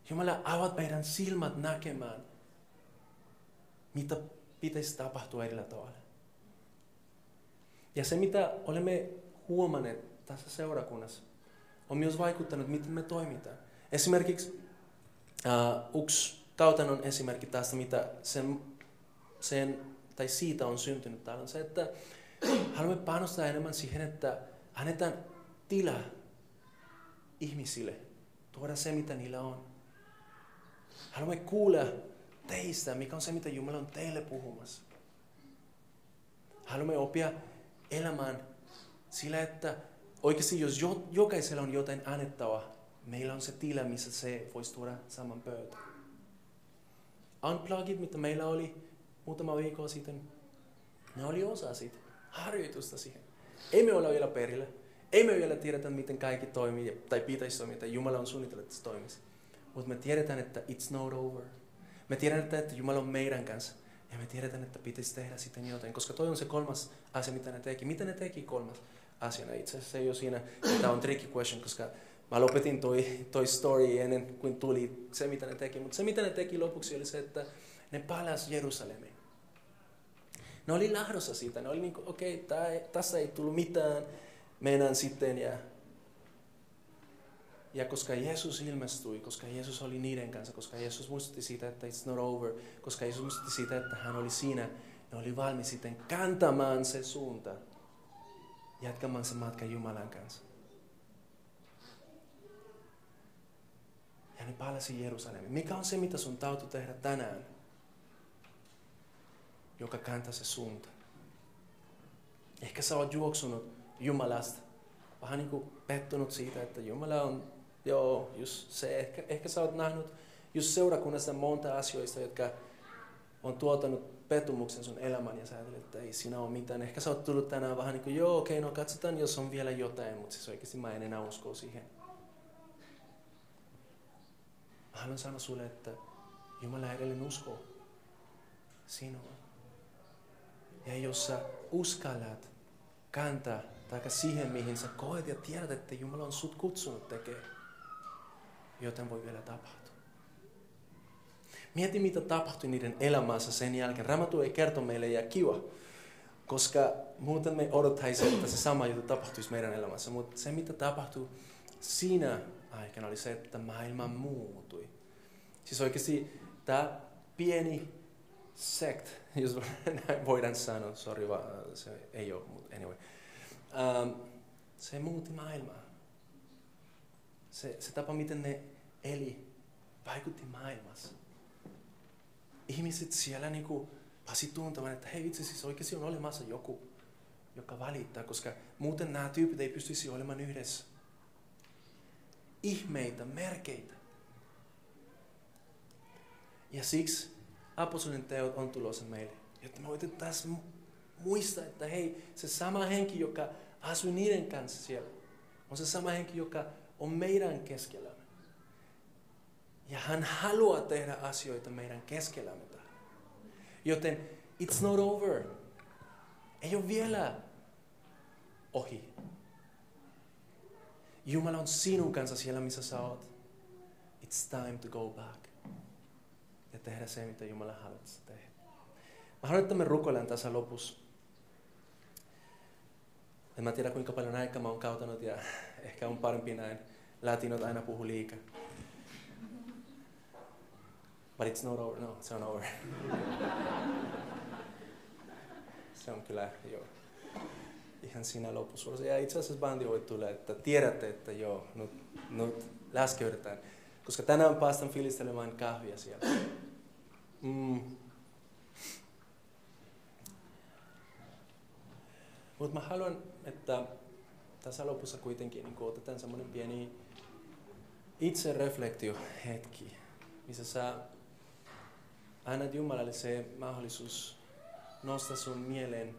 S2: Jumala avat meidän silmät näkemään, mitä pitäisi tapahtua eri tavalla. Ja se, mitä olemme huomanneet tässä seurakunnassa, on myös vaikuttanut, miten me toimitaan. Esimerkiksi uh, yksi on esimerkki tästä, mitä sen, sen, tai siitä on syntynyt täällä, on se, että haluamme panostaa enemmän siihen, että annetaan tila ihmisille, tuoda se, mitä niillä on. Haluamme kuulla teistä, mikä on se, mitä Jumala on teille puhumassa. Haluamme oppia elämään sillä, että oikeasti jos jo, jokaisella on jotain annettavaa, meillä on se tila, missä se voisi tuoda saman pöytään. Unplugged, mitä meillä oli muutama viikko sitten, ne oli osa siitä, harjoitusta siihen. Ei me olla vielä perillä. Ei me vielä tiedetä, miten kaikki toimii tai pitäisi toimia, että Jumala on suunnitellut, että se toimisi. Mutta me tiedetään, että it's not over. Me tiedetään, että Jumala on meidän kanssa. Ja me tiedetään, että pitäisi tehdä sitten jotain, koska toi on se kolmas asia, mitä ne teki. Mitä ne teki kolmas asiana? Itse asiassa ei ole siinä, tämä on tricky question, koska mä lopetin toi, toi story ennen kuin tuli se, mitä ne teki. Mutta se, mitä ne teki lopuksi, oli se, että ne palasi Jerusalemiin. Ne oli lähdössä siitä. Ne oli niin kuin, okei, okay, tässä ei tullut mitään, mennään sitten ja ja koska Jeesus ilmestyi, koska Jeesus oli niiden kanssa, koska Jeesus muistutti siitä, että it's not over, koska Jeesus muistutti siitä, että hän oli siinä, ne oli valmis sitten kantamaan se suunta, jatkamaan se matka Jumalan kanssa. palasi Jerusalemiin. Mikä on se, mitä sun tautu tehdä tänään, joka kääntää se suunta? Ehkä sä oot juoksunut Jumalasta, vähän niin kuin pettunut siitä, että Jumala on, joo, just se. Ehkä, ehkä sä oot nähnyt just seurakunnassa monta asioista, jotka on tuotanut petumuksen sun elämän ja sä ajattelet, että ei siinä ole mitään. Ehkä sä oot tullut tänään vähän niin kuin, joo okei, okay, no katsotaan jos on vielä jotain, mutta siis oikeasti mä en enää usko siihen. Mä haluan sanoa sulle, että Jumala edelleen uskoo sinua. Ja jos sä uskallat kantaa tai siihen, mihin sä koet ja tiedät, että Jumala on sut kutsunut tekemään, joten voi vielä tapahtua. Mieti, mitä tapahtui niiden elämässä sen jälkeen. Ramatu ei kerto meille ja kiva, koska muuten me odottaisi, että se sama juttu tapahtuisi meidän elämässä. Mutta se, mitä tapahtui siinä aikana, oli se, että maailma muutui. Siis oikeasti tämä pieni sect, jos näin voidaan sanoa, sorry, se ei ole, mutta anyway. Um, se muutti maailmaa. Se, se tapa, miten ne eli, vaikutti maailmassa ihmiset siellä niin kuin pasi tuntemaan, että hei itse siis oikeasti on olemassa joku, joka valittaa, koska muuten nämä tyypit ei pystyisi olemaan yhdessä. Ihmeitä, merkeitä. Ja siksi apostolin teot on tulossa meille, jotta me otettaisiin muistaa, että hei, se sama henki, joka asui niiden kanssa siellä, on se sama henki, joka on meidän keskellä. Ja hän haluaa tehdä asioita meidän keskellämme täällä. Joten it's not over. Ei ole vielä ohi. Jumala on sinun kanssa siellä, missä sä oot. It's time to go back. Ja tehdä se, mitä Jumala haluaa tehdä. Mä haluan, että me rukoillaan tässä lopussa. En mä tiedä, kuinka paljon aikaa mä oon kautanut ja ehkä on parempi näin. Latinot aina puhu liikaa. But it's not over. No, se on over. se on kyllä, joo. Ihan siinä lopussa. Ja itse asiassa bandi voi tulla, että tiedätte, että joo, nyt, nyt läskeytetään. Koska tänään päästään filistelemään kahvia siellä. Mm. Mutta mä haluan, että tässä lopussa kuitenkin niin otetaan semmoinen pieni hetki, missä sä Annat Jumalalle se mahdollisuus nostaa sun mieleen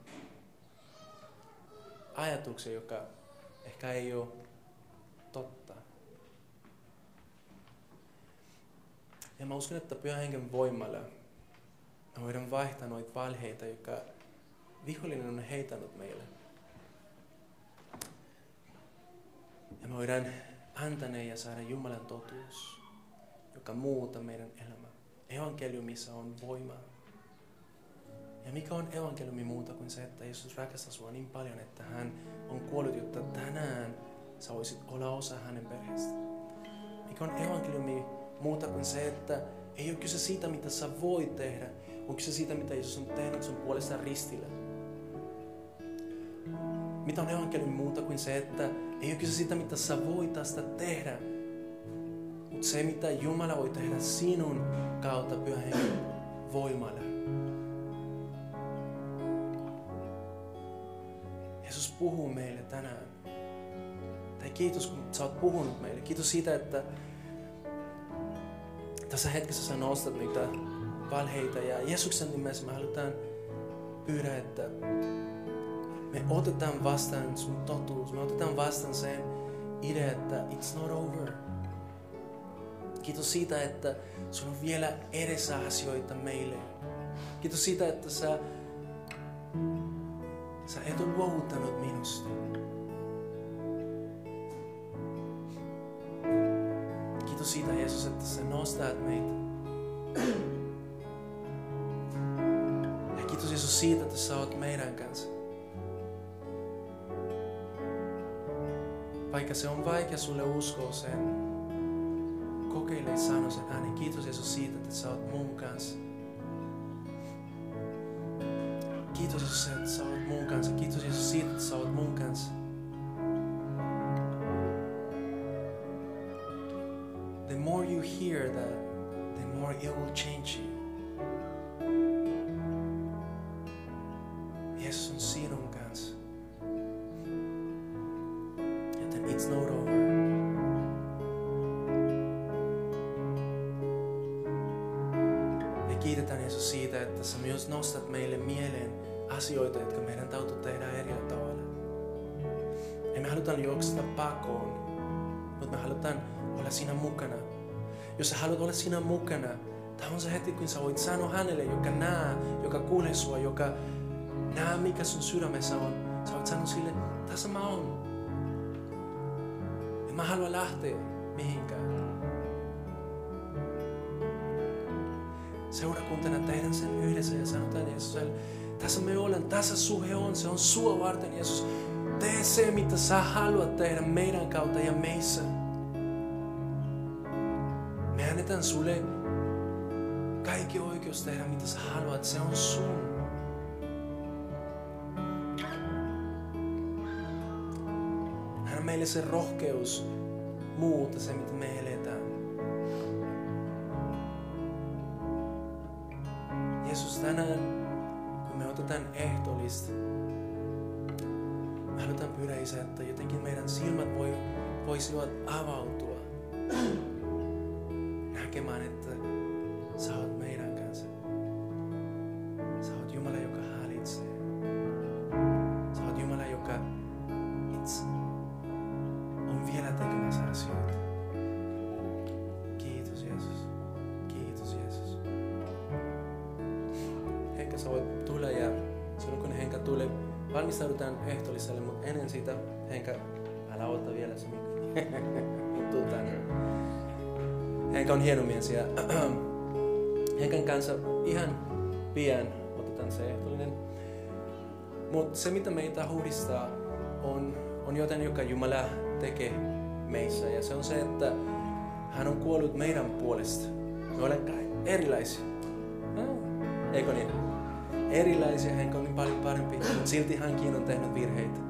S2: ajatuksia, joka ehkä ei ole totta. Ja mä uskon, että pyhän hengen voimalla me voidaan vaihtaa noita valheita, joka vihollinen on heitänyt meille. Ja me voidaan antaa ne ja saada Jumalan totuus, joka muuta meidän elämää evankeliumissa on voimaa. Ja mikä on evankeliumi muuta kuin se, että Jeesus rakastaa sinua niin paljon, että hän on kuollut, jotta tänään sä voisit olla osa hänen perheestä. Mikä on evankeliumi muuta kuin se, että ei ole kyse siitä, mitä sä voit tehdä, on kyse siitä, mitä Jeesus on tehnyt sun puolestaan ristillä. Mitä on evankeliumi muuta kuin se, että ei ole kyse siitä, mitä sä voit tästä tehdä, se, mitä Jumala voi tehdä sinun kautta pyhän voimalla. Jeesus puhuu meille tänään. Tai kiitos, kun sä oot puhunut meille. Kiitos siitä, että tässä hetkessä sä nostat niitä valheita. Ja Jeesuksen nimessä me halutaan pyydä, että me otetaan vastaan sun totuus. Me otetaan vastaan sen idea, että it's not over. Kiitos siitä, että sulla on vielä edessä asioita meille. Kiitos siitä, että sä, sä et ole luovuttanut minusta. Kiitos siitä, Jeesus, että sä nostat meitä. Ja kiitos Jeesus siitä, että sä oot meidän kanssa. Vaikka se on vaikea sulle uskoa sen, kokeile ja sano sen äänen. Kiitos Jeesus siitä, että sä oot mun kanssa. Kiitos Jeesus, että sä oot mun kanssa. Kiitos Jeesus siitä, että sä oot mun kanssa. the more you hear that, the more it will change you. Asioita, jotka meidän täytyy tehdä eri tavalla. Ei me halutaan juoksesta pakoon, mutta me halutaan olla siinä mukana. Jos sä haluat olla siinä mukana, tämä on se hetki, kun sä voit sanoa hänelle, joka näe, joka kuulee sua, joka näe, mikä sun sydämessä on. Sä voit sanoa sille, tässä mä oon. En mä halua lähteä mihinkään. Seurakuntana tehdään sen yhdessä ja sanotaan Jeesukselle, tässä me ollaan, tässä suhe on, se on sua varten Jeesus. Tee se, mitä sä haluat tehdä meidän kautta ja meissä. Me annetaan sulle kaikki oikeus tehdä, mitä sä haluat. Se on sun. Anna meille se rohkeus muuta se, mitä me eletään. Jeesus, tänään, otetaan ehtolista, me halutaan pyydä Isä, että jotenkin meidän silmät voi, voisivat avautua ja Henkan kanssa ihan pian otetaan se ehtoollinen. Mutta se, mitä meitä huudistaa, on, on jotain, joka Jumala tekee meissä. Ja se on se, että hän on kuollut meidän puolesta. Me olemme erilaisia. Ah, eikö niin? Erilaisia, hän on niin paljon parempi, mutta silti hänkin on tehnyt virheitä.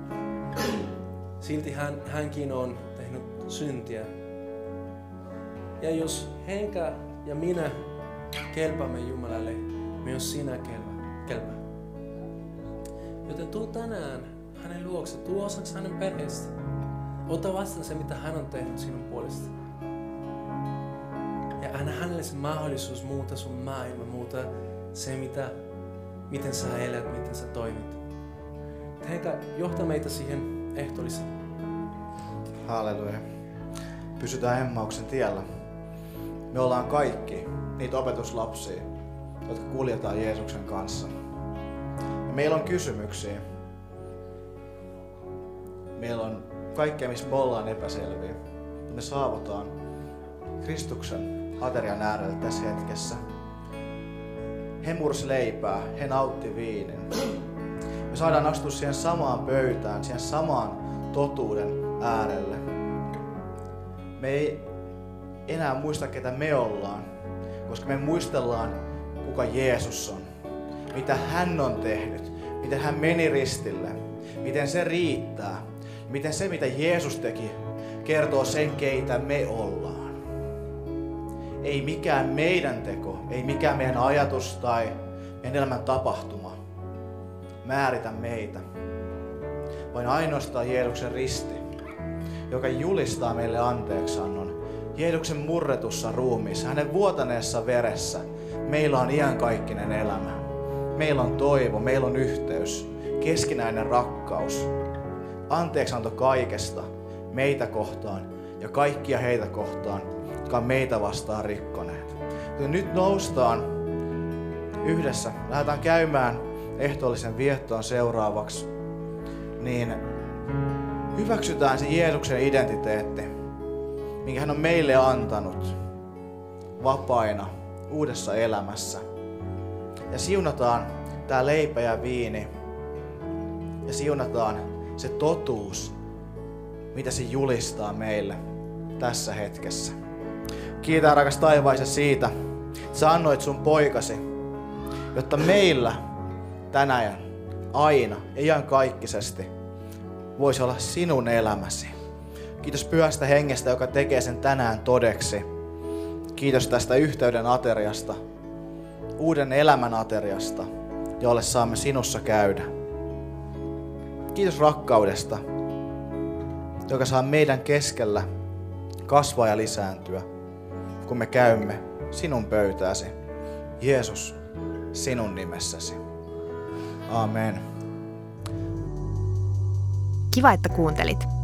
S2: Silti hän, hänkin on tehnyt syntiä. Ja jos Henka ja minä kelpaamme Jumalalle, myös sinä kelpaa. kelpaa. Joten tuu tänään hänen luokse, tuu osaksi hänen perheestä. Ota vastaan se, mitä hän on tehnyt sinun puolesta. Ja anna hänelle se mahdollisuus muuta sun maailma, muuta se, mitä, miten sä elät, miten sä toimit. Henka, johta meitä siihen ehtoolliseen.
S3: Halleluja. Pysytään Emmauksen tiellä. Me ollaan kaikki niitä opetuslapsia, jotka kuljetaan Jeesuksen kanssa. Ja meillä on kysymyksiä. Meillä on kaikkea, missä me ollaan epäselviä. Me saavutaan Kristuksen aterian äärelle tässä hetkessä. He mursi leipää, he nautti viinin. Me saadaan astua siihen samaan pöytään, siihen samaan totuuden äärelle. Me ei enää muista, ketä me ollaan, koska me muistellaan, kuka Jeesus on. Mitä hän on tehnyt, miten hän meni ristille, miten se riittää, miten se, mitä Jeesus teki, kertoo sen, keitä me ollaan. Ei mikään meidän teko, ei mikään meidän ajatus tai meidän elämän tapahtuma määritä meitä, vaan ainoastaan Jeesuksen risti, joka julistaa meille anteeksannon. Jeesuksen murretussa ruumiissa, hänen vuotaneessa veressä, meillä on iankaikkinen elämä. Meillä on toivo, meillä on yhteys, keskinäinen rakkaus, anteeksanto kaikesta meitä kohtaan ja kaikkia heitä kohtaan, jotka on meitä vastaan rikkoneet. Joten nyt noustaan yhdessä, lähdetään käymään ehtoollisen viettoon seuraavaksi, niin hyväksytään se Jeesuksen identiteetti, minkä hän on meille antanut vapaina uudessa elämässä. Ja siunataan tämä leipä ja viini. Ja siunataan se totuus, mitä se julistaa meille tässä hetkessä. Kiitän rakas taivaisa siitä, että sä annoit sun poikasi, jotta meillä tänään, aina, iankaikkisesti, voisi olla sinun elämäsi. Kiitos pyhästä hengestä, joka tekee sen tänään todeksi. Kiitos tästä yhteyden ateriasta, uuden elämän ateriasta, jolle saamme sinussa käydä. Kiitos rakkaudesta, joka saa meidän keskellä kasvaa ja lisääntyä, kun me käymme sinun pöytääsi. Jeesus, sinun nimessäsi. Amen.
S1: Kiva, että kuuntelit.